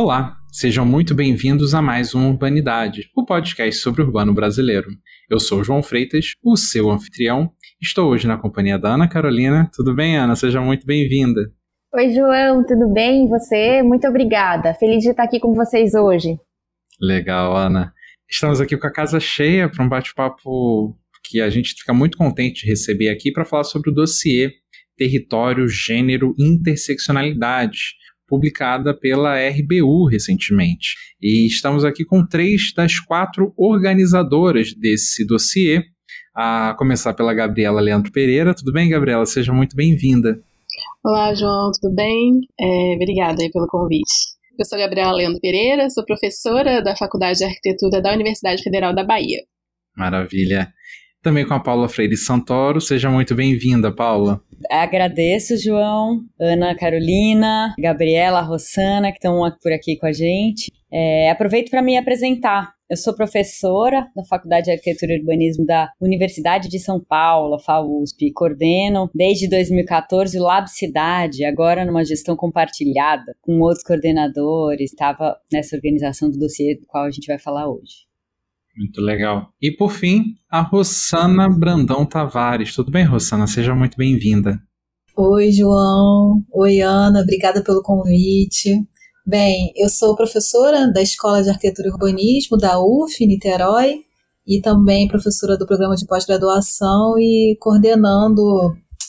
Olá, sejam muito bem-vindos a mais um Urbanidade, o podcast sobre o urbano brasileiro. Eu sou João Freitas, o seu anfitrião. Estou hoje na companhia da Ana Carolina. Tudo bem, Ana? Seja muito bem-vinda. Oi, João, tudo bem? E você? Muito obrigada. Feliz de estar aqui com vocês hoje. Legal, Ana. Estamos aqui com a casa cheia para um bate-papo que a gente fica muito contente de receber aqui para falar sobre o dossiê Território, Gênero e Interseccionalidade, publicada pela RBU recentemente. E estamos aqui com três das quatro organizadoras desse dossiê, a começar pela Gabriela Leandro Pereira. Tudo bem, Gabriela? Seja muito bem-vinda. Olá, João, tudo bem? É, obrigada aí pelo convite. Eu sou Gabriela Leandro Pereira, sou professora da Faculdade de Arquitetura da Universidade Federal da Bahia. Maravilha. Também com a Paula Freire Santoro. Seja muito bem-vinda, Paula. Agradeço, João, Ana Carolina, Gabriela, Rossana, que estão por aqui com a gente. É, aproveito para me apresentar. Eu sou professora da Faculdade de Arquitetura e Urbanismo da Universidade de São Paulo, FAUSP, coordeno desde 2014 o Lab Cidade, agora numa gestão compartilhada com outros coordenadores, estava nessa organização do dossiê do qual a gente vai falar hoje. Muito legal. E por fim, a Rossana Brandão Tavares. Tudo bem, Rossana? Seja muito bem-vinda. Oi, João. Oi, Ana. Obrigada pelo convite. Bem, eu sou professora da Escola de Arquitetura e Urbanismo da UF, Niterói, e também professora do programa de pós-graduação e coordenando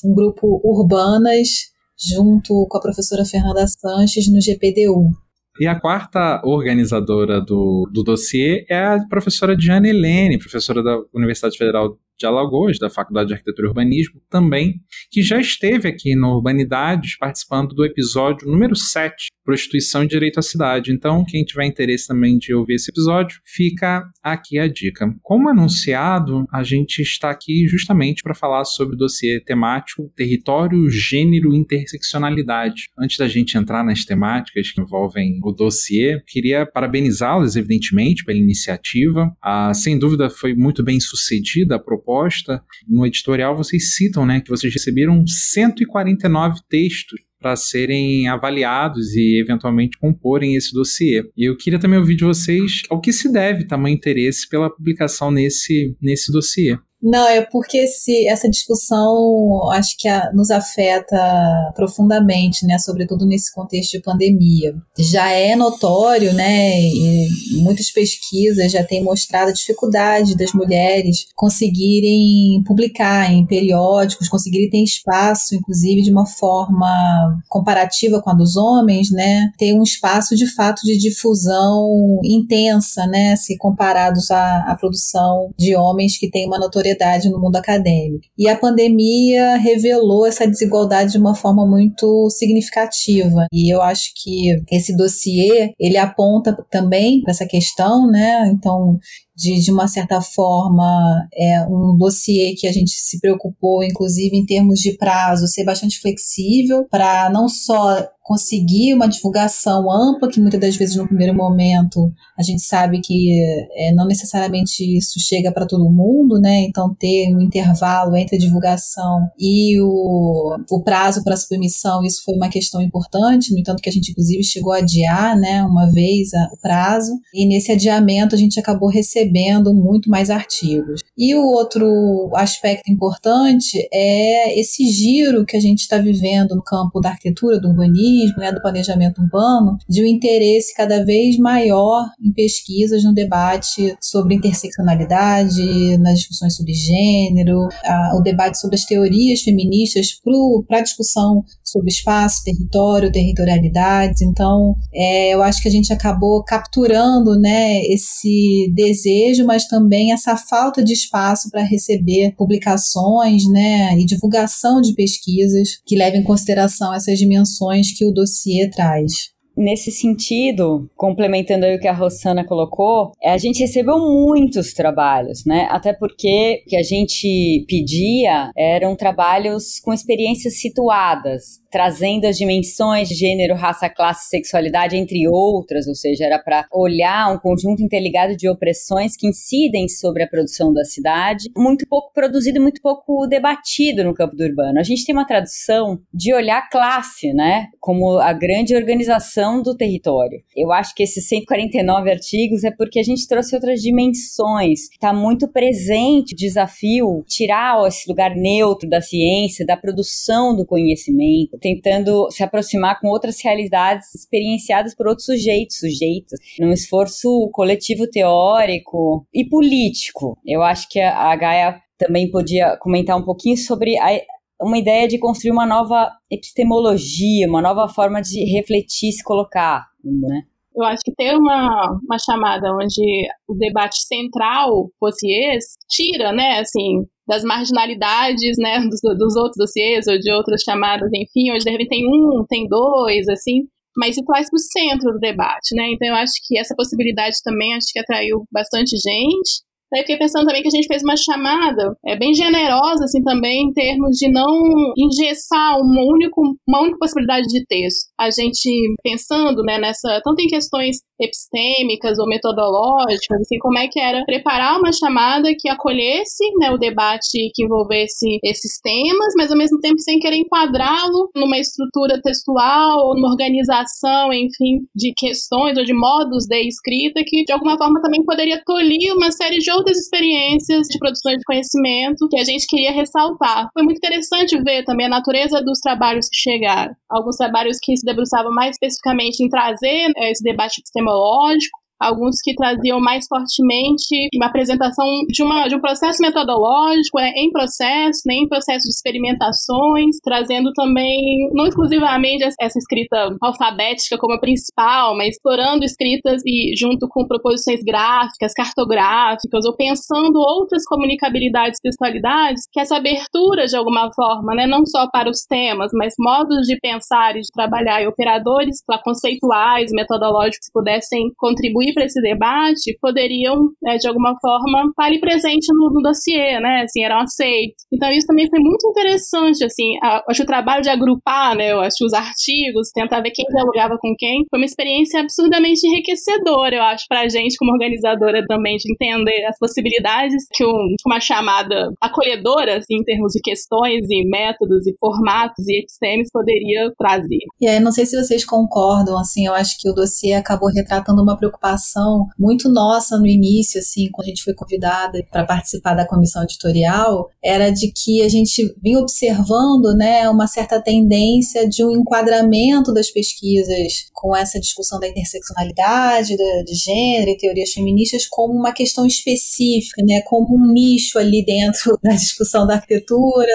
um grupo Urbanas junto com a professora Fernanda Sanches no GPDU. E a quarta organizadora do, do dossiê é a professora Diana Helene, professora da Universidade Federal de Alagoas, da Faculdade de Arquitetura e Urbanismo, também, que já esteve aqui no Urbanidades participando do episódio número 7, Prostituição e Direito à Cidade. Então, quem tiver interesse também de ouvir esse episódio, fica aqui a dica. Como anunciado, a gente está aqui justamente para falar sobre o dossiê temático Território, Gênero e Interseccionalidade. Antes da gente entrar nas temáticas que envolvem o dossiê, queria parabenizá-los, evidentemente, pela iniciativa. Ah, sem dúvida, foi muito bem sucedida a proposta no editorial vocês citam né, que vocês receberam 149 textos para serem avaliados e eventualmente comporem esse dossiê. E eu queria também ouvir de vocês ao que se deve tamanho interesse pela publicação nesse, nesse dossiê. Não, é porque esse, essa discussão acho que a, nos afeta profundamente, né, sobretudo nesse contexto de pandemia. Já é notório, né, e muitas pesquisas já têm mostrado a dificuldade das mulheres conseguirem publicar em periódicos, conseguirem ter espaço, inclusive de uma forma comparativa com a dos homens, né, ter um espaço de fato de difusão intensa, né, se comparados à, à produção de homens que têm uma notoriedade no mundo acadêmico. E a pandemia revelou essa desigualdade de uma forma muito significativa. E eu acho que esse dossiê, ele aponta também para essa questão, né? Então, de, de uma certa forma, é um dossiê que a gente se preocupou, inclusive em termos de prazo, ser bastante flexível para não só conseguir uma divulgação ampla, que muitas das vezes no primeiro momento a gente sabe que é, não necessariamente isso chega para todo mundo, né? Então ter um intervalo entre a divulgação e o, o prazo para submissão, isso foi uma questão importante, no entanto que a gente inclusive chegou a adiar, né, uma vez a, o prazo, e nesse adiamento a gente acabou recebendo muito mais artigos. E o outro aspecto importante é esse giro que a gente está vivendo no campo da arquitetura, do urbanismo, urbanismo, né, do planejamento urbano, de um interesse cada vez maior em pesquisas no debate sobre interseccionalidade, nas discussões sobre gênero, a, o debate sobre as teorias feministas para a discussão sobre espaço, território, territorialidade. Então, é, eu acho que a gente acabou capturando né, esse desejo, mas também essa falta de espaço para receber publicações né, e divulgação de pesquisas que levem em consideração essas dimensões que o dossiê traz. Nesse sentido, complementando aí o que a Rossana colocou, a gente recebeu muitos trabalhos, né? Até porque o que a gente pedia eram trabalhos com experiências situadas, trazendo as dimensões de gênero, raça, classe, sexualidade, entre outras, ou seja, era para olhar um conjunto interligado de opressões que incidem sobre a produção da cidade, muito pouco produzido muito pouco debatido no campo do urbano. A gente tem uma tradução de olhar classe, né, como a grande organização dimensão do território. Eu acho que esses 149 artigos é porque a gente trouxe outras dimensões. Está muito presente o desafio tirar esse lugar neutro da ciência, da produção do conhecimento, tentando se aproximar com outras realidades experienciadas por outros sujeitos, sujeitos, num esforço coletivo teórico e político. Eu acho que a Gaia também podia comentar um pouquinho sobre a, uma ideia de construir uma nova epistemologia, uma nova forma de refletir, se colocar, né? Eu acho que ter uma, uma chamada onde o debate central fosse esse, tira, né, assim, das marginalidades, né, dos, dos outros dossiês ou de outras chamadas, enfim, hoje de repente tem um, tem dois, assim, mas se traz para o centro do debate, né? Então eu acho que essa possibilidade também acho que atraiu bastante gente. Daí fiquei pensando também que a gente fez uma chamada é, bem generosa, assim, também, em termos de não engessar uma, único, uma única possibilidade de texto. A gente pensando, né, nessa, tanto em questões epistêmicas ou metodológicas, assim, como é que era preparar uma chamada que acolhesse, né, o debate que envolvesse esses temas, mas ao mesmo tempo sem querer enquadrá-lo numa estrutura textual ou numa organização, enfim, de questões ou de modos de escrita que, de alguma forma, também poderia tolir uma série de outras experiências de produção de conhecimento que a gente queria ressaltar. Foi muito interessante ver também a natureza dos trabalhos que chegaram. Alguns trabalhos que se debruçavam mais especificamente em trazer eh, esse debate epistemológico, alguns que traziam mais fortemente uma apresentação de, uma, de um processo metodológico né, em processo, né, em processo de experimentações, trazendo também, não exclusivamente essa escrita alfabética como a principal, mas explorando escritas e junto com proposições gráficas, cartográficas, ou pensando outras comunicabilidades textualidades, que essa abertura, de alguma forma, né, não só para os temas, mas modos de pensar e de trabalhar e operadores conceituais, metodológicos que pudessem contribuir para esse debate poderiam, né, de alguma forma, estar ali presente no, no dossiê, né? Assim, eram aceitos. Então, isso também foi muito interessante, assim. A, acho o trabalho de agrupar, né? Eu acho os artigos, tentar ver quem dialogava com quem, foi uma experiência absurdamente enriquecedora, eu acho, para a gente, como organizadora também, de entender as possibilidades que um, uma chamada acolhedora, assim, em termos de questões e métodos e formatos e epistemes poderia trazer. E aí, não sei se vocês concordam, assim, eu acho que o dossiê acabou retratando uma preocupação preocupação muito nossa no início, assim, quando a gente foi convidada para participar da comissão editorial, era de que a gente vinha observando, né, uma certa tendência de um enquadramento das pesquisas com essa discussão da interseccionalidade, de gênero e teorias feministas como uma questão específica, né, como um nicho ali dentro da discussão da arquitetura,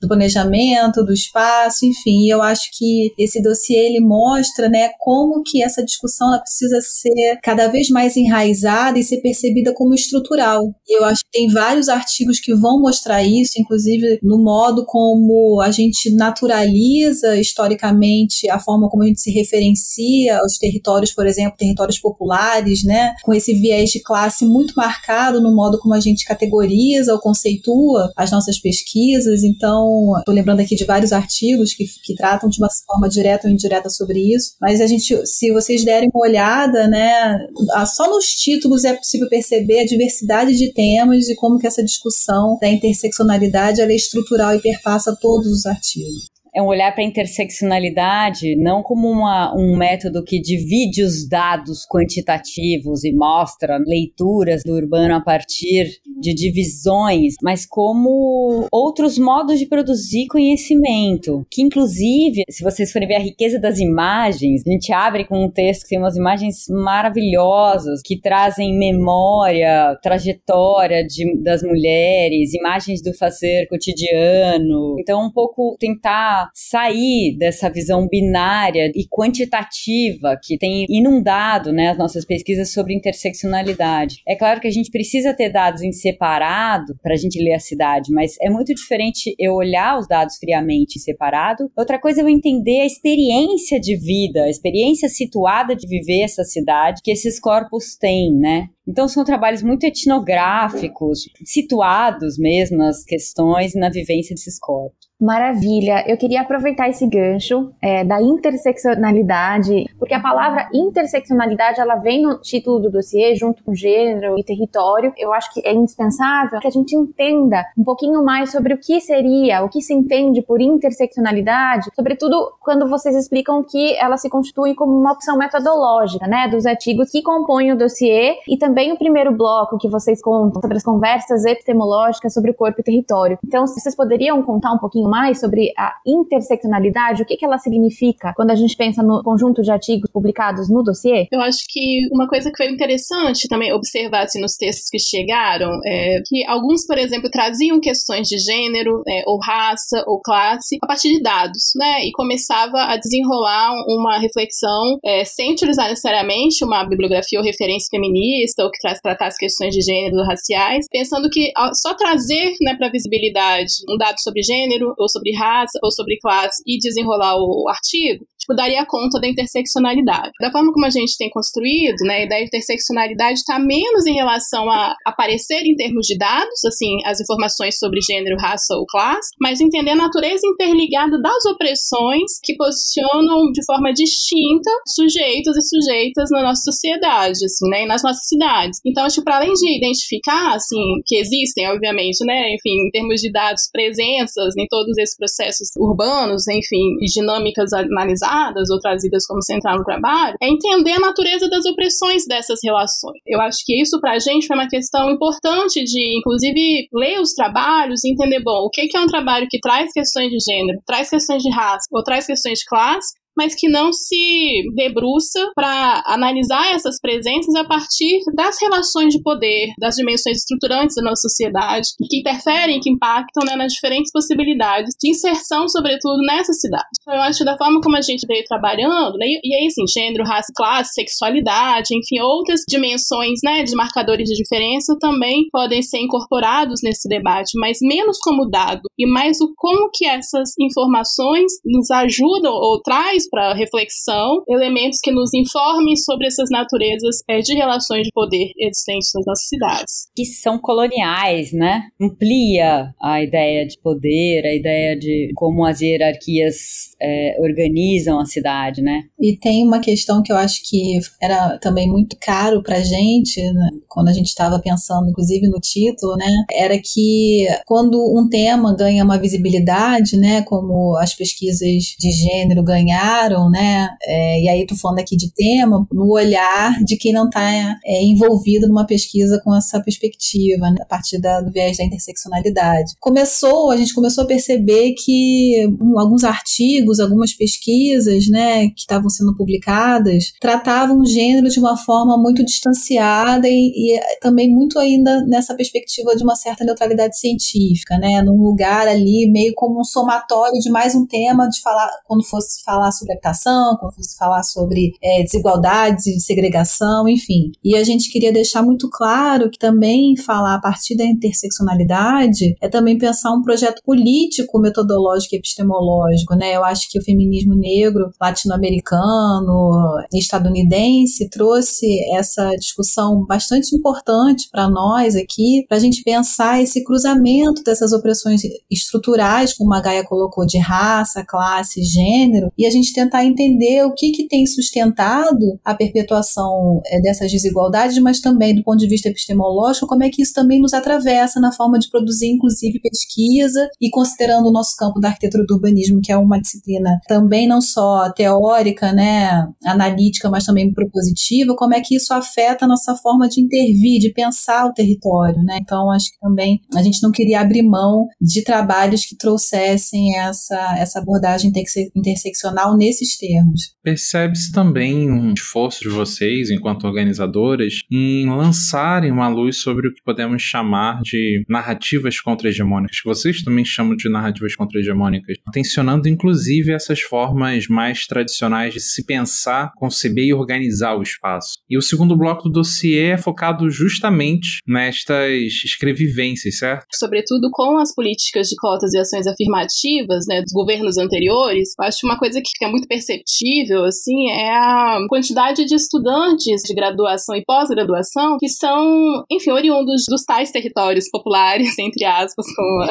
do planejamento, do espaço, enfim. Eu acho que esse dossiê ele mostra, né, como que essa discussão ela precisa ser cada vez mais enraizada e ser percebida como estrutural. E eu acho que tem vários artigos que vão mostrar isso, inclusive no modo como a gente naturaliza historicamente a forma como a gente se referencia aos territórios, por exemplo, territórios populares, né, com esse viés de classe muito marcado no modo como a gente categoriza ou conceitua as nossas pesquisas. Então, estou lembrando aqui de vários artigos que, que tratam de uma forma direta ou indireta sobre isso, mas a gente, se vocês derem uma olhada, né, só nos títulos é possível perceber a diversidade de temas e como que essa discussão da interseccionalidade é estrutural e perpassa todos os artigos é um olhar para a interseccionalidade não como uma, um método que divide os dados quantitativos e mostra leituras do urbano a partir de divisões, mas como outros modos de produzir conhecimento, que inclusive, se vocês forem ver a riqueza das imagens, a gente abre com um texto que tem umas imagens maravilhosas que trazem memória, trajetória de, das mulheres, imagens do fazer cotidiano. Então, um pouco tentar sair dessa visão binária e quantitativa que tem inundado né, as nossas pesquisas sobre interseccionalidade. É claro que a gente precisa ter dados em separado para a gente ler a cidade, mas é muito diferente eu olhar os dados friamente separado. Outra coisa é eu entender a experiência de vida, a experiência situada de viver essa cidade que esses corpos têm, né? Então são trabalhos muito etnográficos, situados mesmo nas questões e na vivência desses corpos. Maravilha. Eu queria aproveitar esse gancho é, da interseccionalidade, porque a palavra interseccionalidade ela vem no título do dossiê junto com gênero e território. Eu acho que é indispensável que a gente entenda um pouquinho mais sobre o que seria, o que se entende por interseccionalidade, sobretudo quando vocês explicam que ela se constitui como uma opção metodológica, né, dos artigos que compõem o dossiê e também o primeiro bloco que vocês contam sobre as conversas epistemológicas sobre o corpo e território. Então, vocês poderiam contar um pouquinho mais sobre a interseccionalidade, o que, que ela significa quando a gente pensa no conjunto de artigos publicados no dossiê? Eu acho que uma coisa que foi interessante também observar assim, nos textos que chegaram é que alguns, por exemplo, traziam questões de gênero, é, ou raça, ou classe, a partir de dados, né? E começava a desenrolar uma reflexão é, sem utilizar necessariamente uma bibliografia ou referência feminista, ou que tratasse questões de gênero raciais, pensando que só trazer né, para visibilidade um dado sobre gênero, ou sobre raça, ou sobre classe, e desenrolar o, artigo, tipo, daria conta da interseccionalidade. Da forma como a gente tem construído, né, a interseccionalidade está menos em relação a aparecer em termos de dados, assim, as informações sobre gênero, raça ou classe, mas entender a natureza interligada das opressões que posicionam de forma distinta sujeitos e sujeitas na nossa sociedade, assim, né, e nas nossas cidades. Então, acho que para além de identificar, assim, que existem, obviamente, né, enfim, em termos de dados, presenças em todos esses processos urbanos, enfim, e dinâmicas analisadas, ou trazidas como central no trabalho, é entender a natureza das opressões dessas relações. Eu acho que isso para a gente foi uma questão importante de, inclusive, ler os trabalhos e entender, bom, o que é um trabalho que traz questões de gênero, traz questões de raça ou traz questões de classe, mas que não se debruça para analisar essas presenças a partir das relações de poder, das dimensões estruturantes da nossa sociedade, que interferem, que impactam né, nas diferentes possibilidades de inserção, sobretudo, nessa cidade. Então, eu acho que da forma como a gente veio trabalhando, né, e aí, assim, gênero, raça, classe, sexualidade, enfim, outras dimensões né, de marcadores de diferença também podem ser incorporados nesse debate, mas menos como dado, e mais o como que essas informações nos ajudam ou traz para reflexão elementos que nos informem sobre essas naturezas é, de relações de poder existentes nas nossas cidades. Que são coloniais, né? Amplia a ideia de poder, a ideia de como as hierarquias é, organizam a cidade, né? E tem uma questão que eu acho que era também muito caro para gente, né? quando a gente estava pensando, inclusive no título, né? Era que quando um tema ganha uma visibilidade, né? Como as pesquisas de gênero ganharam, né? É, e aí tô falando aqui de tema, no olhar de quem não está é, envolvido numa pesquisa com essa perspectiva, né? a partir da, do viés da interseccionalidade. Começou, a gente começou a perceber que um, alguns artigos, algumas pesquisas, né, que estavam sendo publicadas, tratavam o gênero de uma forma muito distanciada e, e também muito ainda nessa perspectiva de uma certa neutralidade científica, né? Num lugar ali meio como um somatório de mais um tema de falar quando fosse falar sobre habitação, quando fosse falar sobre é, desigualdades e segregação, enfim. E a gente queria deixar muito claro que também falar a partir da interseccionalidade é também pensar um projeto político, metodológico e epistemológico, né? Eu acho que o feminismo negro, latino-americano, estadunidense trouxe essa discussão bastante importante para nós aqui, para a gente pensar esse cruzamento dessas opressões estruturais, como a Gaia colocou, de raça, classe, gênero, e a gente tentar entender o que, que tem sustentado a perpetuação é, dessas desigualdades, mas também do ponto de vista epistemológico, como é que isso também nos atravessa na forma de produzir, inclusive, pesquisa e considerando o nosso campo da arquitetura do urbanismo, que é uma disciplina também não só teórica, né, analítica, mas também propositiva, como é que isso afeta a nossa forma de intervir, de pensar o território, né? Então, acho que também a gente não queria abrir mão de trabalhos que trouxessem essa, essa abordagem interseccional nesses termos. Percebe-se também um esforço de vocês, enquanto organizadoras, em lançarem uma luz sobre o que podemos chamar de narrativas contra-hegemônicas, que vocês também chamam de narrativas contra-hegemônicas, tensionando inclusive inclusive, essas formas mais tradicionais de se pensar, conceber e organizar o espaço. E o segundo bloco do dossiê é focado justamente nestas escrevivências, certo? Sobretudo com as políticas de cotas e ações afirmativas, né, dos governos anteriores, eu acho uma coisa que fica muito perceptível, assim, é a quantidade de estudantes de graduação e pós-graduação que são, enfim, oriundos dos tais territórios populares, entre aspas, como a,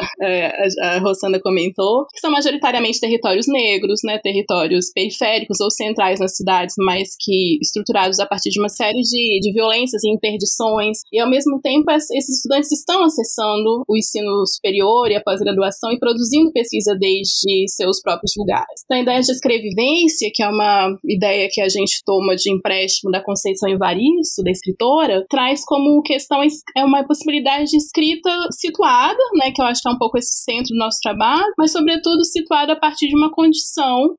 a, a comentou, que são majoritariamente territórios negros, né, territórios periféricos ou centrais nas cidades, mas que estruturados a partir de uma série de, de violências e interdições, e ao mesmo tempo esses estudantes estão acessando o ensino superior e a pós-graduação e produzindo pesquisa desde seus próprios lugares. Então, a ideia de escrevivência, que é uma ideia que a gente toma de empréstimo da Conceição Evaristo, da escritora, traz como questão é uma possibilidade de escrita situada, né, que eu acho que é um pouco esse centro do nosso trabalho, mas sobretudo situada a partir de uma condição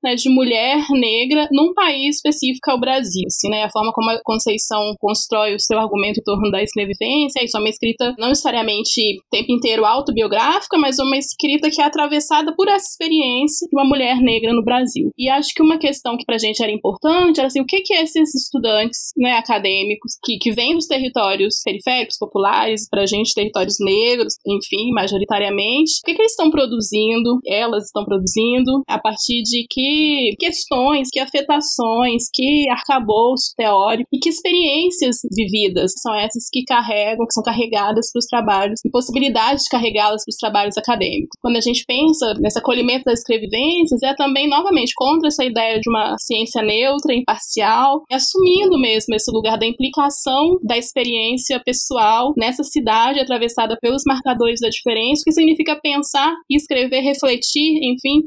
né, de mulher negra num país específico, é o Brasil. Assim, né, a forma como a Conceição constrói o seu argumento em torno da escrevivência, isso é uma escrita não necessariamente o tempo inteiro autobiográfica, mas uma escrita que é atravessada por essa experiência de uma mulher negra no Brasil. E acho que uma questão que pra gente era importante era assim, o que que esses estudantes né, acadêmicos que, que vêm dos territórios periféricos, populares, pra gente territórios negros, enfim, majoritariamente, o que que eles estão produzindo, elas estão produzindo, a partir de que questões, que afetações, que arcabouço teórico e que experiências vividas são essas que carregam, que são carregadas para os trabalhos e possibilidades de carregá-las para os trabalhos acadêmicos. Quando a gente pensa nesse acolhimento das escrevivências, é também, novamente, contra essa ideia de uma ciência neutra, imparcial, e assumindo mesmo esse lugar da implicação da experiência pessoal nessa cidade atravessada pelos marcadores da diferença, o que significa pensar escrever, refletir, enfim,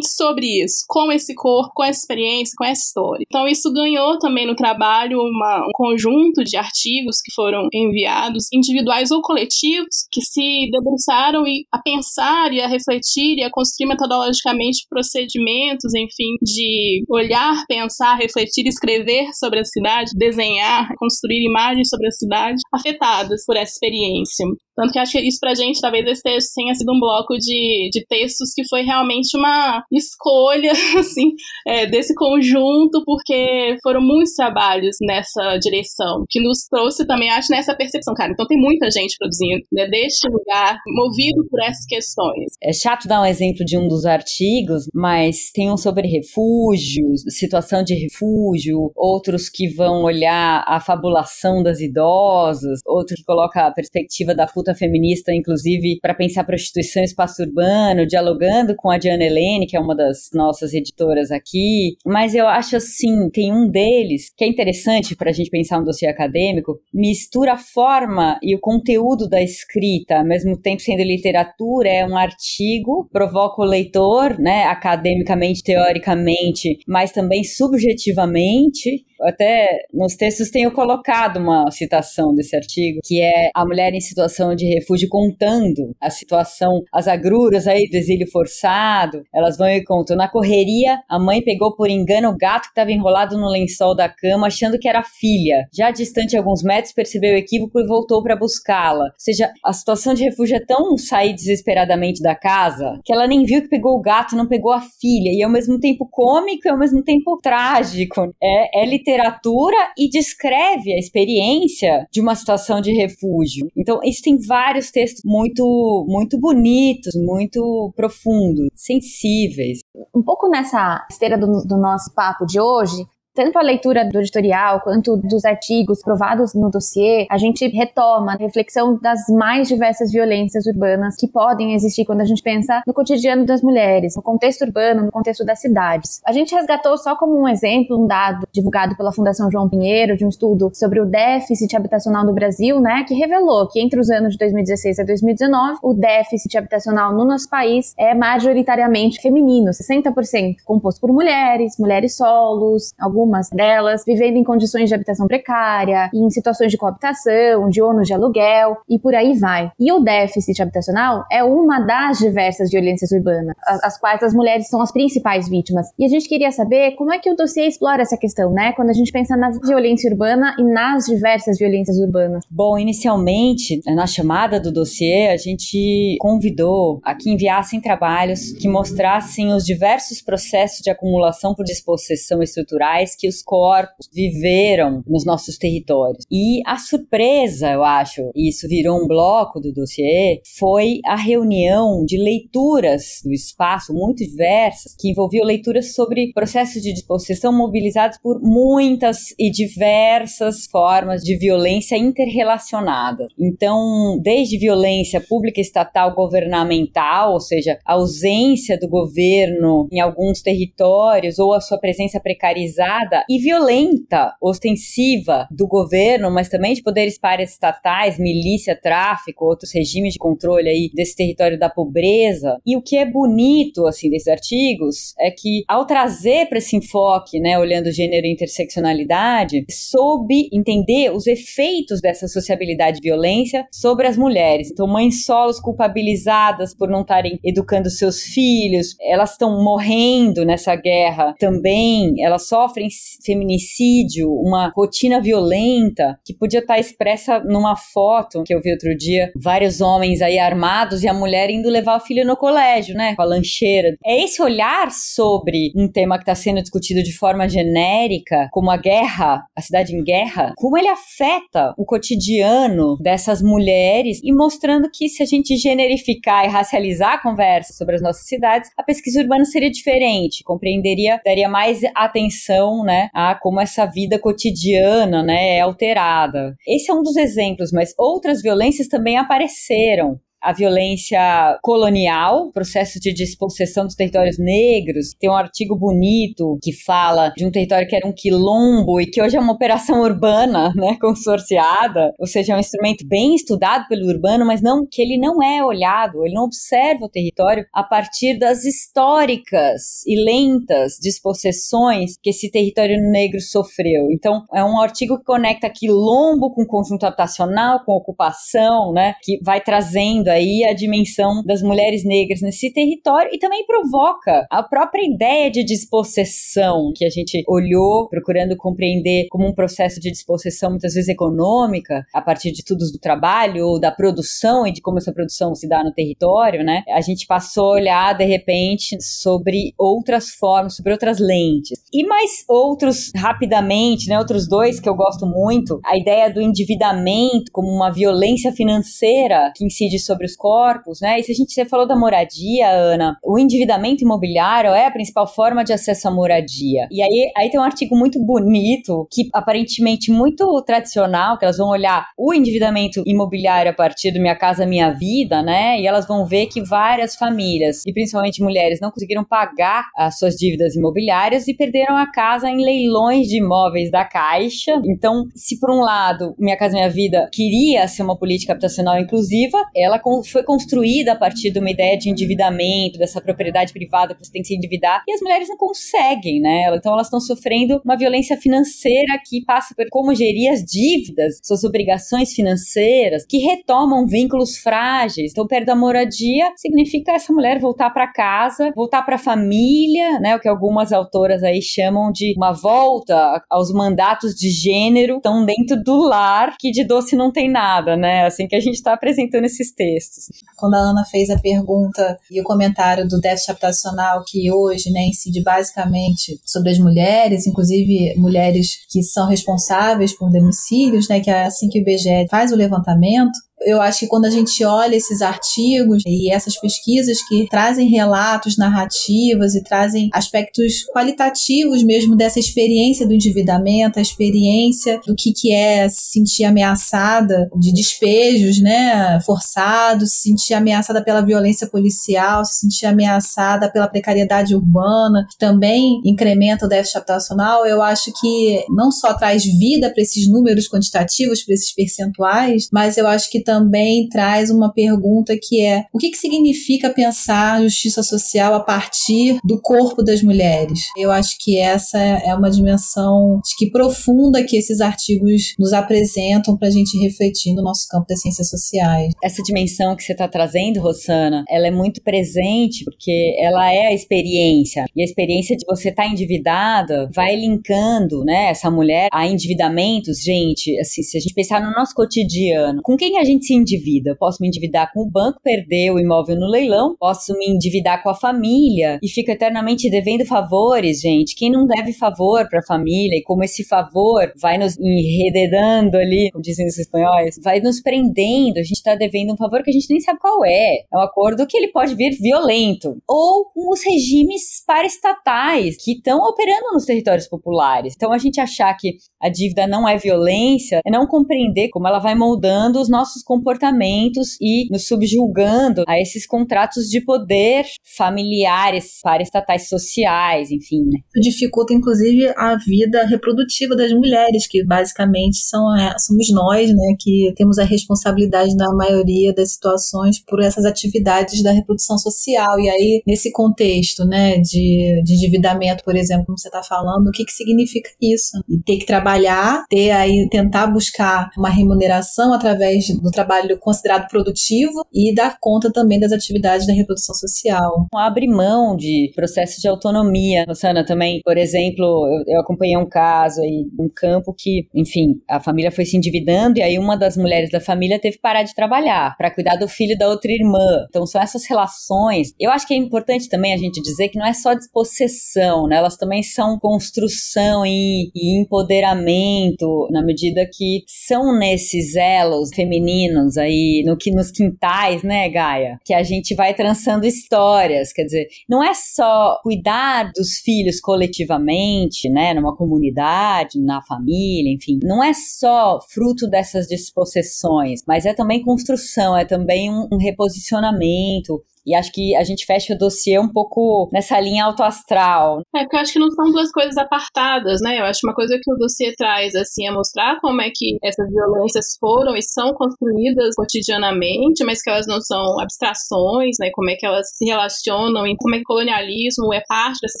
sobre isso, com esse corpo, com essa experiência, com essa história. Então, isso ganhou também no trabalho uma, um conjunto de artigos que foram enviados, individuais ou coletivos, que se debruçaram a pensar e a refletir e a construir metodologicamente procedimentos, enfim, de olhar, pensar, refletir, escrever sobre a cidade, desenhar, construir imagens sobre a cidade afetadas por essa experiência. Tanto que acho que isso pra gente, talvez esse texto tenha sido um bloco de, de textos que foi realmente uma escolha, assim, é, desse conjunto, porque foram muitos trabalhos nessa direção, que nos trouxe também, acho, nessa percepção, cara. Então tem muita gente produzindo, né, deste lugar, movido por essas questões. É chato dar um exemplo de um dos artigos, mas tem um sobre refúgios, situação de refúgio, outros que vão olhar a fabulação das idosas, outro que coloca a perspectiva da puta luta feminista, inclusive, para pensar prostituição e espaço urbano, dialogando com a Diana Helene, que é uma das nossas editoras aqui. Mas eu acho assim, tem um deles que é interessante para a gente pensar um dossiê acadêmico, mistura a forma e o conteúdo da escrita, ao mesmo tempo sendo literatura, é um artigo, provoca o leitor, né, academicamente, teoricamente, mas também subjetivamente, até nos textos tenho colocado uma citação desse artigo, que é a mulher em situação de refúgio contando a situação, as agruras aí do exílio forçado. Elas vão e contam. Na correria, a mãe pegou por engano o gato que estava enrolado no lençol da cama, achando que era filha. Já distante alguns metros, percebeu o equívoco e voltou para buscá-la. Ou seja, a situação de refúgio é tão sair desesperadamente da casa que ela nem viu que pegou o gato, não pegou a filha. E ao mesmo tempo cômico e ao mesmo tempo trágico. É, é literalmente literatura e descreve a experiência de uma situação de refúgio. Então, isso tem vários textos muito, muito bonitos, muito profundos, sensíveis. Um pouco nessa esteira do, do nosso papo de hoje, tanto a leitura do editorial quanto dos artigos provados no dossiê, a gente retoma a reflexão das mais diversas violências urbanas que podem existir quando a gente pensa no cotidiano das mulheres, no contexto urbano, no contexto das cidades. A gente resgatou só como um exemplo um dado divulgado pela Fundação João Pinheiro de um estudo sobre o déficit habitacional no Brasil, né, que revelou que entre os anos de 2016 a 2019, o déficit habitacional no nosso país é majoritariamente feminino, 60% composto por mulheres, mulheres solos, algumas algumas delas vivendo em condições de habitação precária, em situações de coabitação, de ônus de aluguel e por aí vai. E o déficit habitacional é uma das diversas violências urbanas, as, quais as mulheres são as principais vítimas. E a gente queria saber como é que o dossiê explora essa questão, né? Quando a gente pensa na violência urbana e nas diversas violências urbanas. Bom, inicialmente, na chamada do dossiê, a gente convidou a que enviassem trabalhos que mostrassem os diversos processos de acumulação por dispossessão estruturais que os corpos viveram nos nossos territórios. E a surpresa, eu acho, e isso virou um bloco do dossiê, foi a reunião de leituras do espaço muito diversas, que envolviam leituras sobre processos de dispossessão mobilizados por muitas e diversas formas de violência interrelacionada. Então, desde violência pública, estatal, governamental, ou seja, ausência do governo em alguns territórios ou a sua presença precarizada e violenta, ostensiva do governo, mas também de poderes paraestatais, milícia, tráfico, outros regimes de controle aí desse território da pobreza. E o que é bonito assim desses artigos é que ao trazer para esse enfoque, né, olhando gênero e interseccionalidade, soube entender os efeitos dessa sociabilidade de violência sobre as mulheres. Então, mães solos culpabilizadas por não estarem educando seus filhos, elas estão morrendo nessa guerra também, elas sofrem feminicídio, uma rotina violenta que podia estar expressa numa foto que eu vi outro dia, vários homens aí armados e a mulher indo levar o filho no colégio, né, com a lancheira. É esse olhar sobre um tema que está sendo discutido de forma genérica, como a guerra, a cidade em guerra, como ele afeta o cotidiano dessas mulheres e mostrando que se a gente generificar e racializar a conversa sobre as nossas cidades, a pesquisa urbana seria diferente, compreenderia, daria mais atenção, né, a como essa vida cotidiana, né, é alterada. Esse é um dos exemplos, mas outras violências também apareceram a violência colonial, processo de dispossessão dos territórios negros. Tem um artigo bonito que fala de um território que era um quilombo e que hoje é uma operação urbana, né, consorciada, ou seja, é um instrumento bem estudado pelo urbano, mas não que ele não é olhado, ele não observa o território a partir das históricas e lentas dispossessões que esse território negro sofreu. Então, é um artigo que conecta quilombo com conjunto habitacional, com ocupação, né, que vai trazendo aí a dimensão das mulheres negras nesse território e também provoca a própria ideia de dispossessão que a gente olhou procurando compreender como um processo de dispossessão muitas vezes econômica a partir de estudos do trabalho ou da produção e de como essa produção se dá no território, né? A gente passou a olhar de repente sobre outras formas, sobre outras lentes. E mais outros rapidamente, né, outros dois que eu gosto muito, a ideia do endividamento como uma violência financeira que incide sobre sobre os corpos, né? E se a gente você falou da moradia, Ana, o endividamento imobiliário é a principal forma de acesso à moradia. E aí, aí tem um artigo muito bonito, que aparentemente muito tradicional, que elas vão olhar o endividamento imobiliário a partir do Minha Casa Minha Vida, né? E elas vão ver que várias famílias, e principalmente mulheres, não conseguiram pagar as suas dívidas imobiliárias e perderam a casa em leilões de imóveis da Caixa. Então, se por um lado Minha Casa Minha Vida queria ser uma política habitacional inclusiva, ela foi construída a partir de uma ideia de endividamento, dessa propriedade privada que você tem que se endividar, e as mulheres não conseguem, né? Então elas estão sofrendo uma violência financeira que passa por como gerir as dívidas, suas obrigações financeiras, que retomam vínculos frágeis. Então, perda da moradia significa essa mulher voltar para casa, voltar para a família, né? O que algumas autoras aí chamam de uma volta aos mandatos de gênero, estão dentro do lar, que de doce não tem nada, né? Assim que a gente está apresentando esses textos textos. Quando a Ana fez a pergunta e o comentário do déficit habitacional, que hoje né, incide basicamente sobre as mulheres, inclusive mulheres que são responsáveis por domicílios, né, que é assim que o IBGE faz o levantamento, eu acho que quando a gente olha esses artigos e essas pesquisas que trazem relatos, narrativas e trazem aspectos qualitativos mesmo dessa experiência do endividamento, a experiência do que, que é se sentir ameaçada de despejos, né, forçados, se sentir ameaçada pela violência policial, se sentir ameaçada pela precariedade urbana, que também incrementa o déficit habitacional, eu acho que não só traz vida para esses números quantitativos, para esses percentuais, mas eu acho que também traz uma pergunta que é: o que, que significa pensar justiça social a partir do corpo das mulheres? Eu acho que essa é uma dimensão que profunda que esses artigos nos apresentam para a gente refletir no nosso campo das ciências sociais. Essa dimensão que você está trazendo, Rosana, ela é muito presente porque ela é a experiência e a experiência de você estar tá endividada vai linkando, né, essa mulher a endividamentos, gente, assim, se a gente pensar no nosso cotidiano, com quem a gente se endivida? posso me endividar com o banco, perder o imóvel no leilão, posso me endividar com a família e fica eternamente devendo favores, gente. Quem não deve favor para a família e como esse favor vai nos enredando ali, como dizem os espanhóis, vai nos prendendo, a gente está devendo um favor que a gente nem sabe qual é. É um acordo que ele pode vir violento. Ou com os regimes paraestatais que estão operando nos territórios populares. Então a gente achar que a dívida não é violência é não compreender como ela vai moldando os nossos comportamentos e nos subjulgando a esses contratos de poder familiares, paraestatais sociais, enfim. Né? Dificulta, inclusive, a vida reprodutiva das mulheres, que basicamente são, é, somos nós, né, que temos a responsabilidade na maioria das situações por essas atividades da reprodução social. E aí, nesse contexto, né, de, de endividamento, por exemplo, como você está falando, o que, que significa isso? E ter que trabalhar, ter aí, tentar buscar uma remuneração através do trabalho considerado produtivo e dar conta também das atividades da reprodução social. Abre mão de processos de autonomia. Rosana, também, por exemplo, eu, eu acompanhei um caso aí, um campo que, enfim, a família foi se endividando e aí uma das mulheres da família teve que parar de trabalhar para cuidar do filho da outra irmã. Então são essas relações. Eu acho que é importante também a gente dizer que não é só dispossessão, né? Elas também são construção e, e empoderamento na medida que são nesses elos femininos aí no que nos quintais, né, Gaia, que a gente vai trançando histórias, quer dizer, não é só cuidar dos filhos coletivamente, né, numa comunidade, na família, enfim, não é só fruto dessas dispossessões, mas é também construção, é também um, um reposicionamento, e acho que a gente fecha o dossiê um pouco nessa linha autoastral. É, porque eu acho que não são duas coisas apartadas, né? Eu acho uma coisa que o dossiê traz, assim, é mostrar como é que essas violências foram e são construídas cotidianamente, mas que elas não são abstrações, né? Como é que elas se relacionam e como é que o colonialismo é parte dessas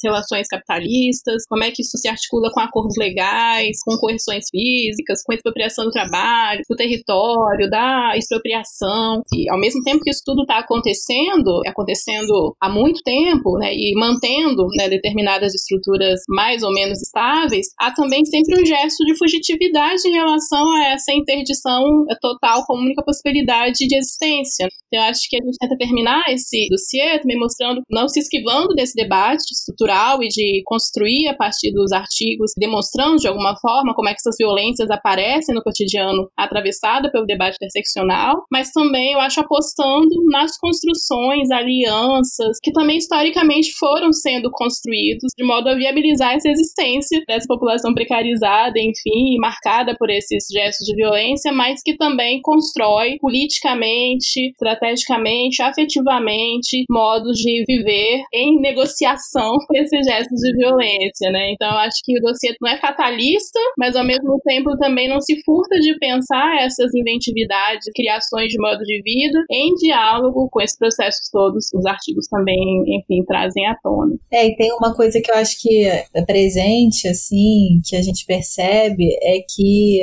relações capitalistas, como é que isso se articula com acordos legais, com coerções físicas, com a expropriação do trabalho, do território, da expropriação. E ao mesmo tempo que isso tudo está acontecendo, acontecendo há muito tempo, né, e mantendo né, determinadas estruturas mais ou menos estáveis, há também sempre um gesto de fugitividade em relação a essa interdição total como única possibilidade de existência. Então, eu acho que a gente tenta terminar esse dossiê também mostrando, não se esquivando desse debate estrutural e de construir a partir dos artigos, demonstrando de alguma forma como é que essas violências aparecem no cotidiano atravessada pelo debate interseccional, mas também eu acho apostando nas construções, alianças, que também historicamente foram sendo construídos de modo a viabilizar essa existência dessa população precarizada, enfim, marcada por esses gestos de violência, mas que também constrói politicamente, estrategicamente, afetivamente, modos de viver em negociação com esses gestos de violência, né? Então, eu acho que o dossiê não é fatalista, mas ao mesmo tempo também não se furta de pensar essas inventividades, criações de modo de vida em diálogo com esses processos todos, os artigos também, enfim, trazem à tona. É, e tem uma coisa que eu acho que é presente, assim, que a gente percebe, é que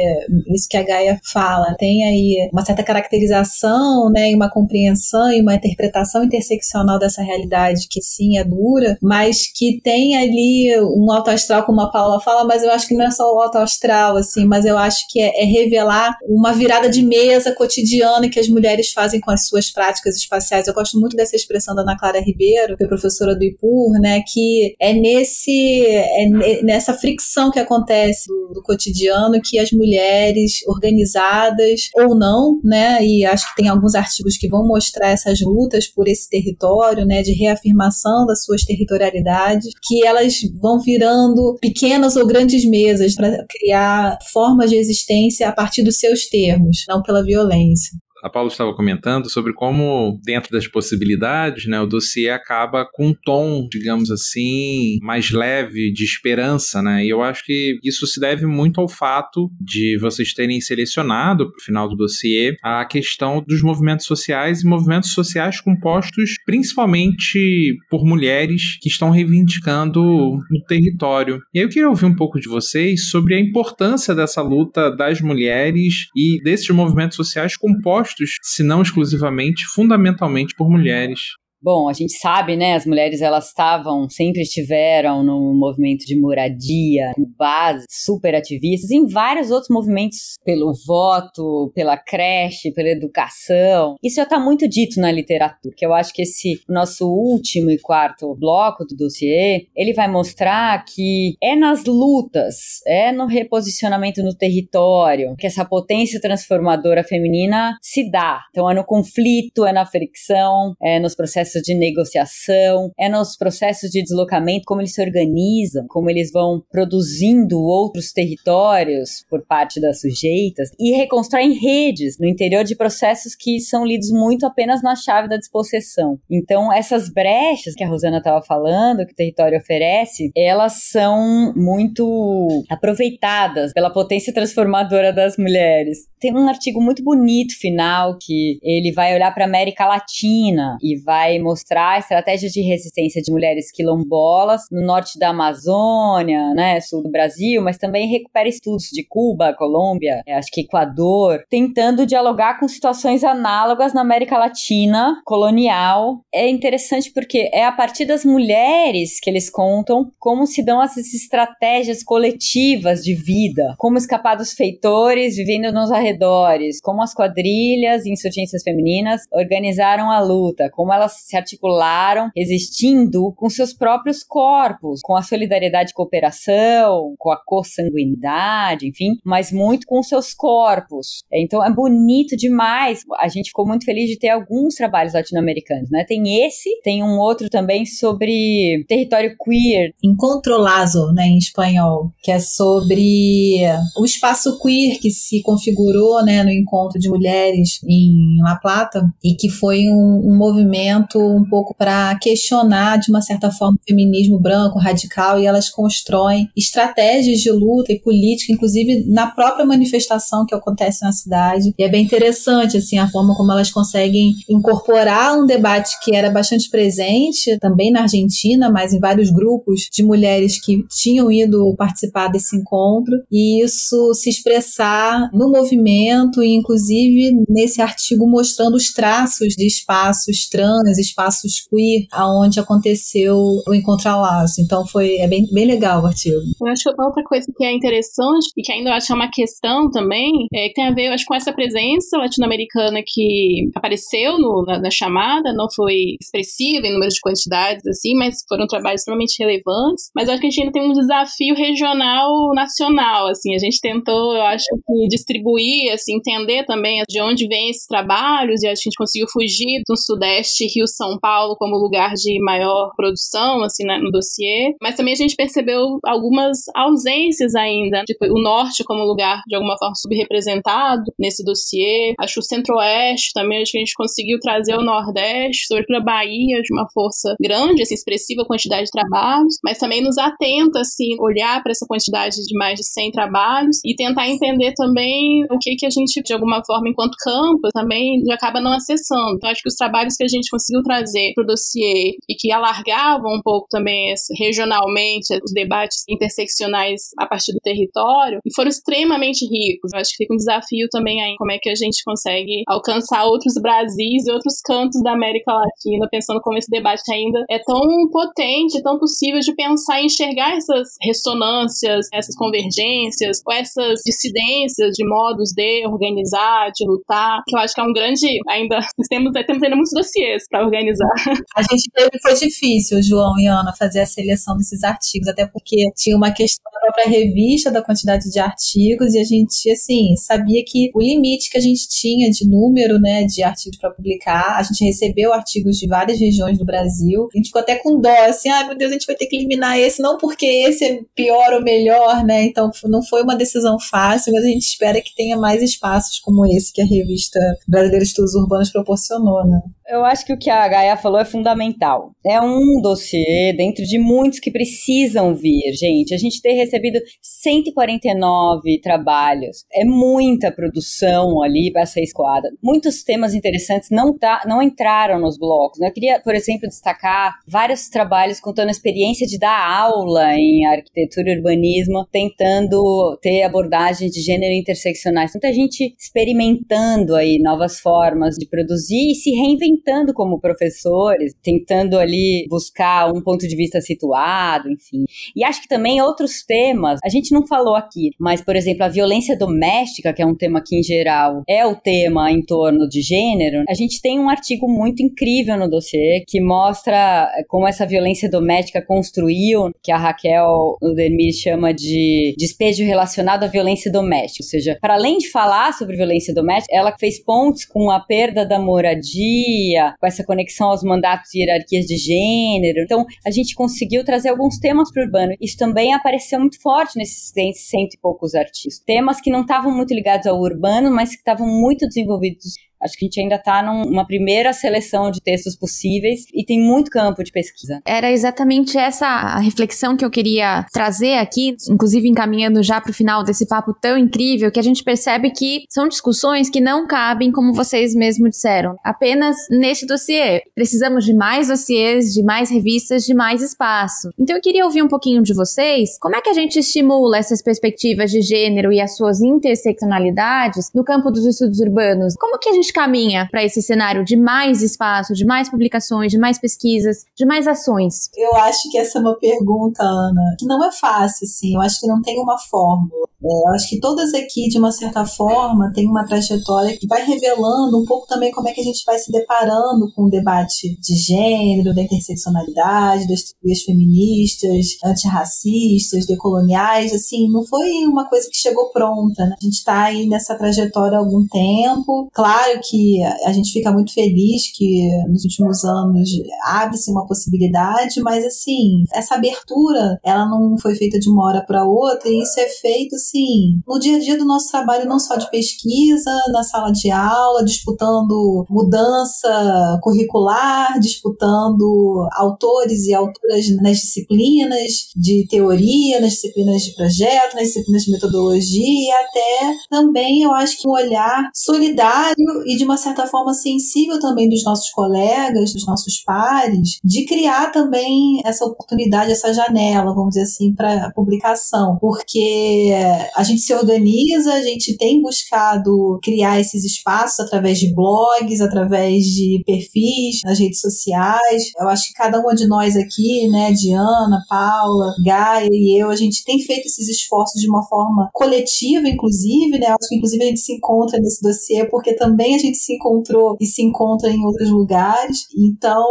isso que a Gaia fala, tem aí uma certa caracterização, né, e uma compreensão e uma interpretação interseccional dessa realidade que sim é dura, mas que tem ali um alto astral, como a Paula fala, mas eu acho que não é só o alto astral, assim, mas eu acho que é, é revelar uma virada de mesa cotidiana que as mulheres fazem com as suas práticas espaciais. Eu gosto muito dessa expressão da Ana Clara Ribeiro, que é professora do IPUR, né, que é nesse é nessa fricção que acontece do, do cotidiano que as mulheres organizadas ou não, né, e acho que tem alguns artigos que vão mostrar essas lutas por esse território, né, de reafirmação das suas territorialidades, que elas vão virando pequenas ou grandes mesas para criar formas de existência a partir dos seus termos, não pela violência. A Paula estava comentando sobre como, dentro das possibilidades, né, o dossiê acaba com um tom, digamos assim, mais leve, de esperança, né? E eu acho que isso se deve muito ao fato de vocês terem selecionado, para o final do dossiê, a questão dos movimentos sociais e movimentos sociais compostos principalmente por mulheres que estão reivindicando no território. E aí eu queria ouvir um pouco de vocês sobre a importância dessa luta das mulheres e desses movimentos sociais compostos, se não exclusivamente, fundamentalmente por mulheres. Bom, a gente sabe, né, as mulheres elas estavam, sempre estiveram no movimento de moradia, base, super ativistas, em vários outros movimentos, pelo voto, pela creche, pela educação. Isso já está muito dito na literatura, que eu acho que esse nosso último e quarto bloco do dossiê, ele vai mostrar que é nas lutas, é no reposicionamento no território, que essa potência transformadora feminina se dá. Então é no conflito, é na fricção, é nos processos processos de negociação, é nos processos de deslocamento, como eles se organizam, como eles vão produzindo outros territórios por parte das sujeitas e reconstroem redes no interior de processos que são lidos muito apenas na chave da dispossessão. Então, essas brechas que a Rosana estava falando, que o território oferece, elas são muito aproveitadas pela potência transformadora das mulheres. Tem um artigo muito bonito final que ele vai olhar para a América Latina e vai mostrar estratégias de resistência de mulheres quilombolas no norte da Amazônia, né, sul do Brasil, mas também recupera estudos de Cuba, Colômbia, é, acho que Equador, tentando dialogar com situações análogas na América Latina colonial. É interessante porque é a partir das mulheres que eles contam como se dão essas estratégias coletivas de vida, como escapar dos feitores vivendo nos arredores, como as quadrilhas e insurgências femininas organizaram a luta, como elas se articularam resistindo com seus próprios corpos, com a solidariedade e cooperação, com a consanguinidade, enfim, mas muito com seus corpos. Então é bonito demais. A gente ficou muito feliz de ter alguns trabalhos latino-americanos, né? Tem esse, tem um outro também sobre território queer. Incontrolazo, né, em espanhol, que é sobre o espaço queer que se configurou, né, no encontro de mulheres em La Plata e que foi um, um movimento um pouco para questionar, de uma certa forma, o feminismo branco, radical, e elas constroem estratégias de luta e política, inclusive na própria manifestação que acontece na cidade. E é bem interessante, assim, a forma como elas conseguem incorporar um debate que era bastante presente também na Argentina, mas em vários grupos de mulheres que tinham ido participar desse encontro, e isso se expressar no movimento e, inclusive, nesse artigo mostrando os traços de espaços trans, espaços queer aonde aconteceu o Encontro Laço. Então foi é bem, bem legal o artigo. Eu acho que outra coisa que é interessante e que ainda eu acho é uma questão também é que tem a ver, acho, com essa presença latino-americana que apareceu no, na, na, chamada, não foi expressiva em número de quantidades, assim, mas foram trabalhos extremamente relevantes. Mas acho que a gente ainda tem um desafio regional nacional, assim, a gente tentou, eu acho que distribuir, assim, entender também de onde vêm esses trabalhos e a gente conseguiu fugir do Sudeste, Rio, São Paulo como lugar de maior produção, assim, né, no dossiê, mas também a gente percebeu algumas ausências ainda, tipo, o Norte como lugar de alguma forma subrepresentado nesse dossiê, acho o Centro-Oeste também, acho que a gente conseguiu trazer o Nordeste, sobretudo a Bahia, de uma força grande, assim, expressiva quantidade de trabalhos, mas também nos atenta, assim, olhar para essa quantidade de mais de 100 trabalhos e tentar entender também o que que a gente, de alguma forma, enquanto campo, também acaba não acessando. Então, acho que os trabalhos que a gente conseguiu trazer para o dossiê e que alargavam um pouco também regionalmente os debates interseccionais a partir do território e foram extremamente ricos. Eu acho que fica um desafio também aí como é que a gente consegue alcançar outros Brasis e outros cantos da América Latina, pensando como esse debate ainda é tão potente, tão possível de pensar e enxergar essas ressonâncias, essas convergências, ou essas dissidências de modos de organizar, de lutar, que eu acho que é um grande ainda temos, temos ainda muitos dossiês para organizar organizar. A gente teve, foi difícil, João e Ana, fazer a seleção desses artigos, até porque tinha uma questão própria revista, da quantidade de artigos, e a gente, assim, sabia que o limite que a gente tinha de número, né, de artigos para publicar, a gente recebeu artigos de várias regiões do Brasil, a gente ficou até com dó, assim, ai ah, meu Deus, a gente vai ter que eliminar esse, não porque esse é pior ou melhor, né, então não foi uma decisão fácil, mas a gente espera que tenha mais espaços como esse que a revista Brasileira de Estudos Urbanos proporcionou, né. Eu acho que o que a Gaia falou é fundamental. É um dossiê dentro de muitos que precisam vir, gente. A gente tem recebido 149 trabalhos. É muita produção ali para ser escoada. Muitos temas interessantes não, tá, não entraram nos blocos. Eu queria, por exemplo, destacar vários trabalhos contando a experiência de dar aula em arquitetura e urbanismo, tentando ter abordagens de gênero interseccionais. Muita gente experimentando aí novas formas de produzir e se reinventando como professores, tentando ali buscar um ponto de vista situado, enfim. E acho que também outros temas, a gente não falou aqui, mas, por exemplo, a violência doméstica, que é um tema que, em geral, é o tema em torno de gênero, a gente tem um artigo muito incrível no dossiê que mostra como essa violência doméstica construiu, que a Raquel Udemir chama de despejo relacionado à violência doméstica. Ou seja, para além de falar sobre violência doméstica, ela fez pontes com a perda da moradia, com essa conexão aos mandatos e hierarquias de gênero. Então, a gente conseguiu trazer alguns temas para o urbano. Isso também apareceu muito forte nesses cento e poucos artistas. Temas que não estavam muito ligados ao urbano, mas que estavam muito desenvolvidos Acho que a gente ainda está numa primeira seleção de textos possíveis e tem muito campo de pesquisa. Era exatamente essa a reflexão que eu queria trazer aqui, inclusive encaminhando já para o final desse papo tão incrível, que a gente percebe que são discussões que não cabem, como vocês mesmos disseram, apenas neste dossiê. Precisamos de mais dossiês, de mais revistas, de mais espaço. Então eu queria ouvir um pouquinho de vocês, como é que a gente estimula essas perspectivas de gênero e as suas interseccionalidades no campo dos estudos urbanos? Como que a gente caminha para esse cenário de mais espaço, de mais publicações, de mais pesquisas, de mais ações? Eu acho que essa é uma pergunta, Ana, que não é fácil, sim. Eu acho que não tem uma fórmula. É, eu acho que todas aqui, de uma certa forma, têm uma trajetória que vai revelando um pouco também como é que a gente vai se deparando com o debate de gênero, da interseccionalidade, das teorias feministas, antirracistas, decoloniais. Assim, não foi uma coisa que chegou pronta. Né? A gente está aí nessa trajetória há algum tempo. Claro que a gente fica muito feliz que nos últimos anos abre-se uma possibilidade, mas assim, essa abertura, ela não foi feita de uma hora para outra e isso é feito assim, no dia a dia do nosso trabalho, não só de pesquisa, na sala de aula, disputando mudança curricular, disputando autores e autoras nas disciplinas de teoria, nas disciplinas de projeto, nas disciplinas de metodologia e até também eu acho que um olhar solidário e de uma certa forma sensível também dos nossos colegas, dos nossos pares, de criar também essa oportunidade, essa janela, vamos dizer assim, para publicação, porque a gente se organiza, a gente tem buscado criar esses espaços através de blogs, através de perfis nas redes sociais. Eu acho que cada uma de nós aqui, né, Diana, Paula, Gaia e eu, a gente tem feito esses esforços de uma forma coletiva, inclusive, né? Acho que inclusive a gente se encontra nesse dossiê porque também a gente se encontrou e se encontra em outros lugares. Então,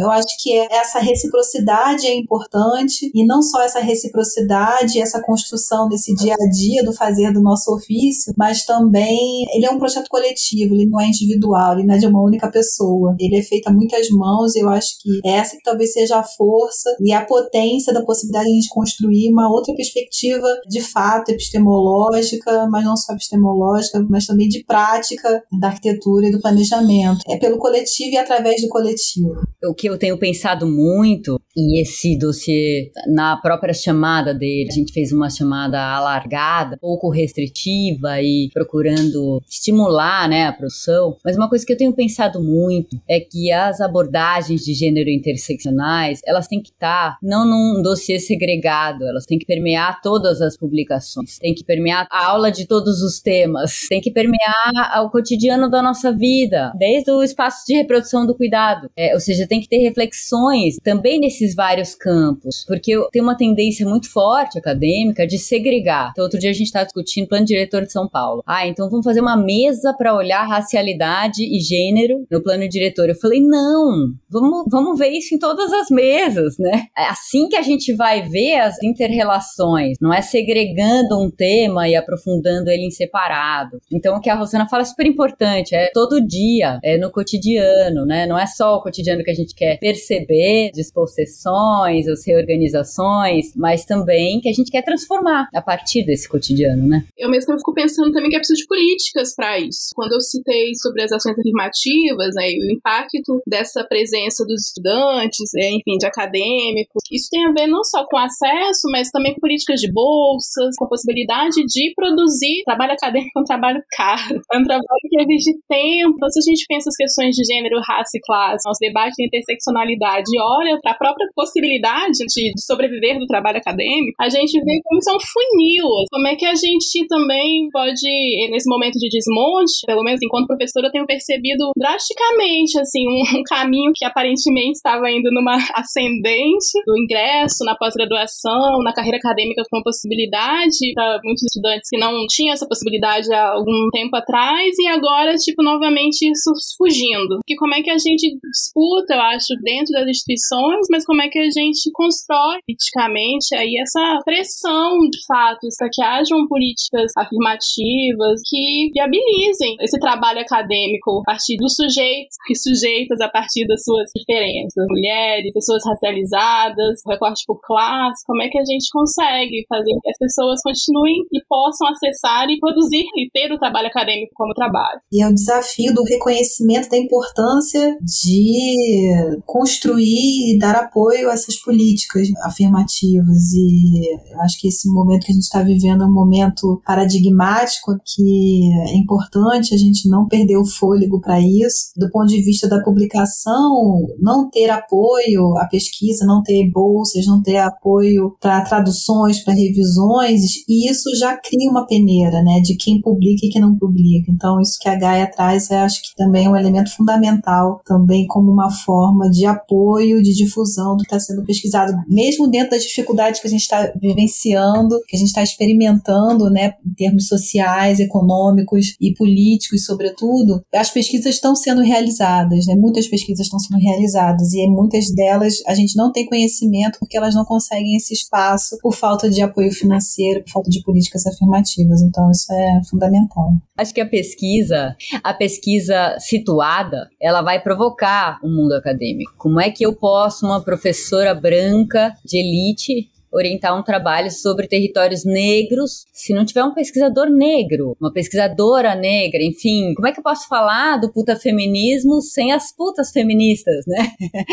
eu acho que essa reciprocidade é importante e não só essa reciprocidade, essa construção desse dia a dia do fazer do nosso ofício, mas também ele é um projeto coletivo, ele não é individual, ele não é de uma única pessoa. Ele é feito a muitas mãos e eu acho que essa que talvez seja a força e a potência da possibilidade de a gente construir uma outra perspectiva de fato epistemológica, mas não só epistemológica, mas também de prática da arquitetura e do planejamento. É pelo coletivo e através do coletivo. O que eu tenho pensado muito, e esse dossiê, na própria chamada dele, a gente fez uma chamada alargada, pouco restritiva e procurando estimular né, a produção, mas uma coisa que eu tenho pensado muito é que as abordagens de gênero interseccionais, elas têm que estar não num dossiê segregado, elas têm que permear todas as publicações, tem que permear a aula de todos os temas, tem que permear o cotidiano da nossa vida, desde o espaço de reprodução do cuidado. É, ou seja, tem que ter reflexões também nesses vários campos, porque tem uma tendência muito forte acadêmica de segregar. Então, outro dia a gente estava discutindo plano diretor de São Paulo. Ah, então vamos fazer uma mesa para olhar racialidade e gênero no plano diretor. Eu falei, não, vamos, vamos ver isso em todas as mesas, né? É assim que a gente vai ver as interrelações, não é segregando um tema e aprofundando ele em separado. Então, o que a Rosana fala é super importante, é todo dia, é no cotidiano, né? Não é só o cotidiano que a gente quer perceber, dispossessões, as reorganizações, mas também que a gente quer transformar a partir desse cotidiano, né? Eu mesmo fico pensando também que é preciso de políticas para isso. Quando eu citei sobre as ações afirmativas, né, o impacto dessa presença dos estudantes, é, enfim, de acadêmicos, isso tem a ver não só com acesso, mas também com políticas de bolsas, com possibilidade de produzir trabalho acadêmico é um trabalho caro, é um trabalho que exige tempo. Então, se a gente pensa as questões de gênero, raça e classe, os debates de interseccionalidade e olha para a própria possibilidade de, de sobreviver do trabalho acadêmico, a gente vê como são funil, como é que a gente também pode, nesse momento de desmonte, pelo menos enquanto professora, eu tenho percebido drasticamente, assim, um, um caminho que aparentemente estava indo numa ascendente do ingresso na pós-graduação, na carreira acadêmica com possibilidade para muitos estudantes que não tinham essa possibilidade há algum tempo atrás e agora, tipo, novamente isso fugindo. Que como é que a gente disputa, eu acho, dentro das instituições, mas como é que a gente constrói politicamente aí essa pressão, de fato, para que hajam políticas afirmativas que viabilizem esse trabalho acadêmico a partir dos sujeitos e sujeitas a partir das suas diferenças. Mulheres, pessoas racializadas, recorte por classe, como é que a gente consegue fazer que as pessoas continuem e possam acessar e produzir e ter o trabalho acadêmico como trabalho. E é o desafio do reconhecimento da importância de construir e dar apoio a essas políticas afirmativas. E acho que esse momento que a gente está vivendo é um momento paradigmático que é importante a gente não perder o fôlego para isso. Do ponto de vista da publicação, não ter apoio à pesquisa, não ter bolsas, não ter apoio para traduções, para revisões, e isso já cria uma peneira, né, de quem publica e quem não publica. Então, isso que a Gaia traz, eu acho que também é um elemento fundamental, também como uma forma de apoio, de difusão do que está sendo pesquisado, mesmo dentro das dificuldades que a gente está vivenciando, que a gente está experimentando, né, em termos sociais, econômicos e políticos, sobretudo, as pesquisas estão sendo realizadas, né, muitas pesquisas estão sendo realizadas e muitas delas a gente não tem conhecimento porque elas não conseguem esse espaço por falta de apoio financeiro, por falta de políticas afirmativas. Então, isso é fundamental. Acho que a pesquisa, a pesquisa situada, ela vai provocar o um mundo acadêmico. Como é que eu posso, uma professora branca de elite, orientar um trabalho sobre territórios negros se não tiver um pesquisador negro, uma pesquisadora negra, enfim, como é que eu posso falar do puta feminismo sem as putas feministas, né?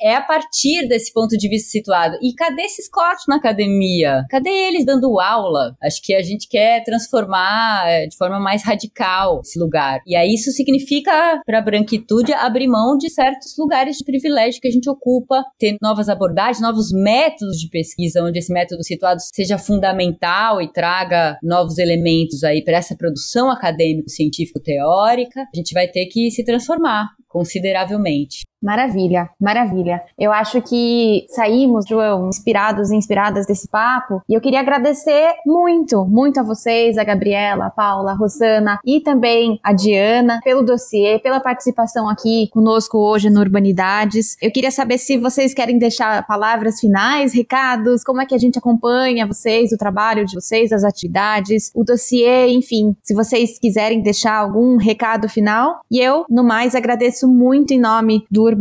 é a partir desse ponto de vista situado. E cadê esses cortes na academia? Cadê eles dando aula? Acho que a gente quer transformar é, de forma mais radical esse lugar. E aí isso significa para a branquitude abrir mão de certos lugares de privilégio que a gente ocupa, ter novas abordagens, novos métodos de pesquisa pesquisa onde esse método situado seja fundamental e traga novos elementos aí para essa produção acadêmico-científico-teórica, a gente vai ter que se transformar consideravelmente. Maravilha, maravilha. Eu acho que saímos, João, inspirados e inspiradas desse papo. E eu queria agradecer muito, muito a vocês, a Gabriela, a Paula, a Rosana e também a Diana, pelo dossiê, pela participação aqui conosco hoje no Urbanidades. Eu queria saber se vocês querem deixar palavras finais, recados, como é que a gente acompanha vocês, o trabalho de vocês, as atividades, o dossiê, enfim, se vocês quiserem deixar algum recado final. E eu, no mais, agradeço muito em nome do Urbanidades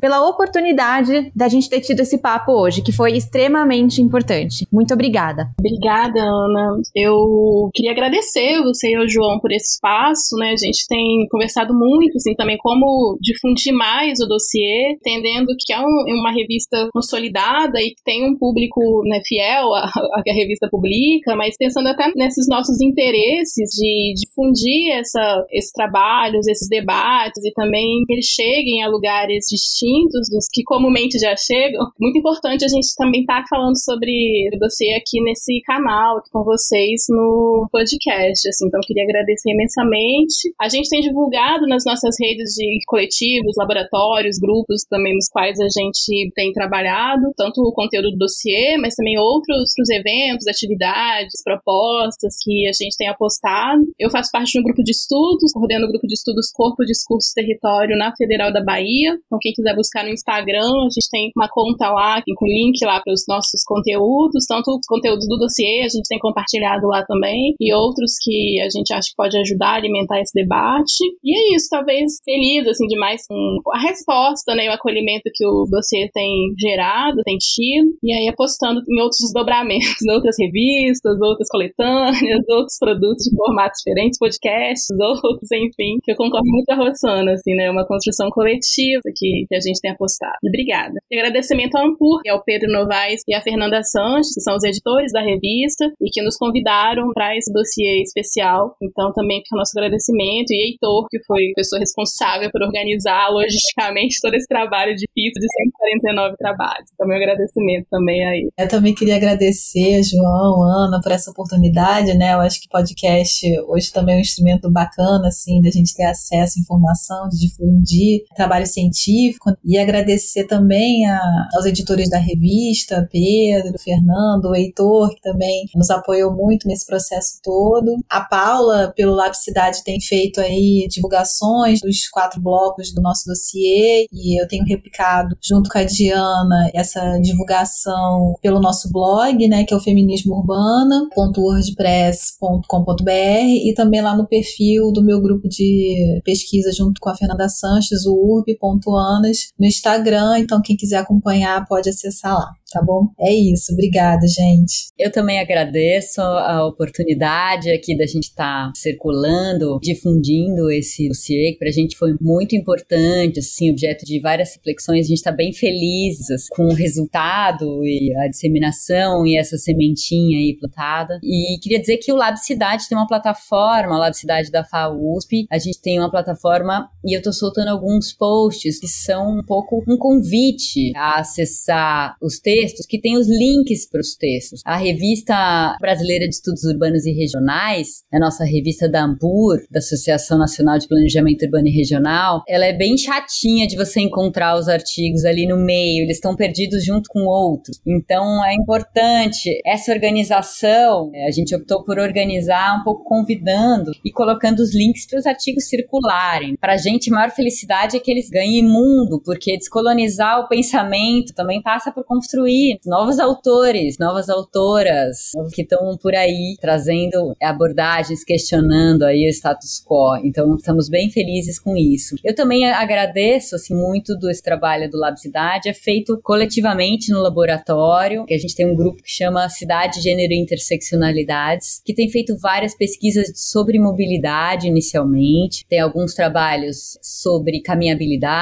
pela oportunidade da gente ter tido esse papo hoje, que foi extremamente importante. Muito obrigada. Obrigada, Ana. Eu queria agradecer você e o João por esse espaço, né? A gente tem conversado muito, assim, também como difundir mais o dossiê, entendendo que é um, uma revista consolidada e que tem um público né, fiel a, que a revista publica, mas pensando até nesses nossos interesses de difundir esses trabalhos, esses debates e também também eles cheguem a lugares distintos dos que comumente já chegam. Muito importante a gente também estar tá falando sobre você aqui nesse canal, com vocês no podcast. Assim, então, queria agradecer imensamente. A gente tem divulgado nas nossas redes de coletivos, laboratórios, grupos também nos quais a gente tem trabalhado, tanto o conteúdo do dossiê, mas também outros, outros eventos, atividades, propostas que a gente tem apostado. Eu faço parte de um grupo de estudos, coordeno o grupo de estudos Corpo, Discurso Território na Federal da Bahia. Então, quem quiser buscar no Instagram, a gente tem uma conta lá, com link lá para os nossos conteúdos, tanto os conteúdos do dossiê, a gente tem compartilhado lá também, e outros que a gente acha que pode ajudar a alimentar esse debate. E é isso, talvez feliz, assim, demais com a resposta, né, o acolhimento que o dossiê tem gerado, tem tido, e aí apostando em outros desdobramentos, outras revistas, outras coletâneas, outros produtos de formatos diferentes, podcasts, outros, enfim, que eu concordo muito com a Rossana, assim, né, uma construção coletiva que, que a gente tem apostado. Obrigada. E agradecimento ao Ampur, que é o Pedro Novaes e a Fernanda Sanches, que são os editores da revista e que nos convidaram para esse dossiê especial. Então também fica o nosso agradecimento. E Heitor, que foi a pessoa responsável por organizar logisticamente todo esse trabalho difícil de 149 trabalhos. Então, meu agradecimento também aí. Eu também queria agradecer, João, Ana, por essa oportunidade, né? Eu acho que podcast hoje também é um instrumento bacana, assim, da gente ter acesso à informação, de difundir trabalho científico. E agradecer também a, aos editores da revista, Pedro, Fernando, Heitor, que também nos apoiou muito nesse processo todo. A Paula, pelo Lab Cidade, tem feito aí divulgações dos quatro blocos do nosso dossiê e eu tenho replicado junto com a Diana essa divulgação pelo nosso blog, né, que é o feminismourbana.wordpress.com.br e também lá no perfil do meu grupo de pesquisa junto com a Fernanda Sanches, o urb.anas, no Instagram. Então, quem quiser acompanhar pode acessar lá tá bom? É isso, obrigada, gente. Eu também agradeço a oportunidade aqui da gente estar tá circulando, difundindo esse dossiê, que pra gente foi muito importante, assim, objeto de várias reflexões. A gente tá bem felizes com o resultado e a disseminação e essa sementinha aí plantada. E queria dizer que o Lab Cidade tem uma plataforma, o Lab Cidade da FAUSP, a gente tem uma plataforma e eu tô soltando alguns posts que são um pouco um convite a acessar os textos que tem os links para os textos. A revista brasileira de estudos urbanos e regionais, a nossa revista da AMPUR, da Associação Nacional de Planejamento Urbano e Regional, ela é bem chatinha de você encontrar os artigos ali no meio, eles estão perdidos junto com outros. Então é importante essa organização, é, a gente optou por organizar um pouco convidando e colocando os links para os artigos circularem. Para a gente, a maior felicidade é que eles ganhem mundo, porque descolonizar o pensamento também passa por construir novos autores, novas autoras que estão por aí trazendo abordagens, questionando aí o status quo. Então, estamos bem felizes com isso. Eu também agradeço assim muito do esse trabalho do Lab Cidade, é feito coletivamente no laboratório, que a gente tem um grupo que chama Cidade, Gênero e Interseccionalidades, que tem feito várias pesquisas sobre mobilidade inicialmente, tem alguns trabalhos sobre caminhabilidade,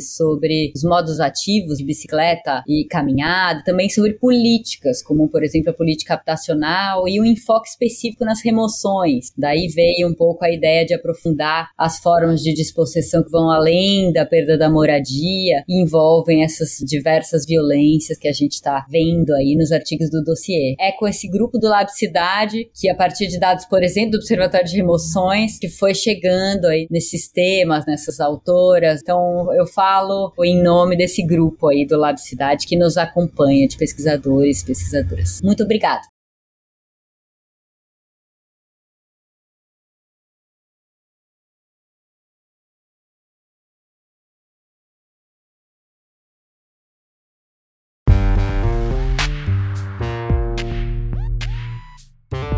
sobre os modos ativos de bicicleta e caminhar também sobre políticas, como por exemplo a política habitacional e um enfoque específico nas remoções. Daí veio um pouco a ideia de aprofundar as formas de dispossessão que vão além da perda da moradia e envolvem essas diversas violências que a gente está vendo aí nos artigos do dossiê. É com esse grupo do Lab Cidade que a partir de dados, por exemplo, do Observatório de Remoções, que foi chegando aí nesses temas, nessas autoras. Então eu falo em nome desse grupo aí do Lab Cidade que nos acompanha acompanha de pesquisadores e pesquisadoras. Muito obrigada.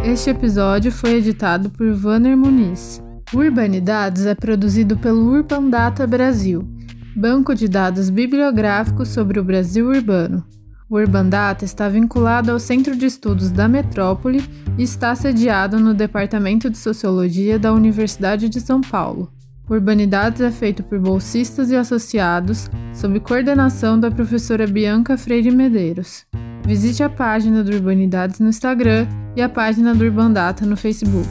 Este episódio foi editado por Vanner Muniz. Urbanidades é produzido pelo Urban Data Brasil Banco de dados bibliográficos sobre o Brasil urbano. O Urban Data está vinculado ao Centro de Estudos da Metrópole e está sediado no Departamento de Sociologia da Universidade de São Paulo. Urbanidades é feito por bolsistas e associados, sob coordenação da professora Bianca Freire Medeiros. Visite a página do Urbanidades no Instagram e a página do Urban Data no Facebook.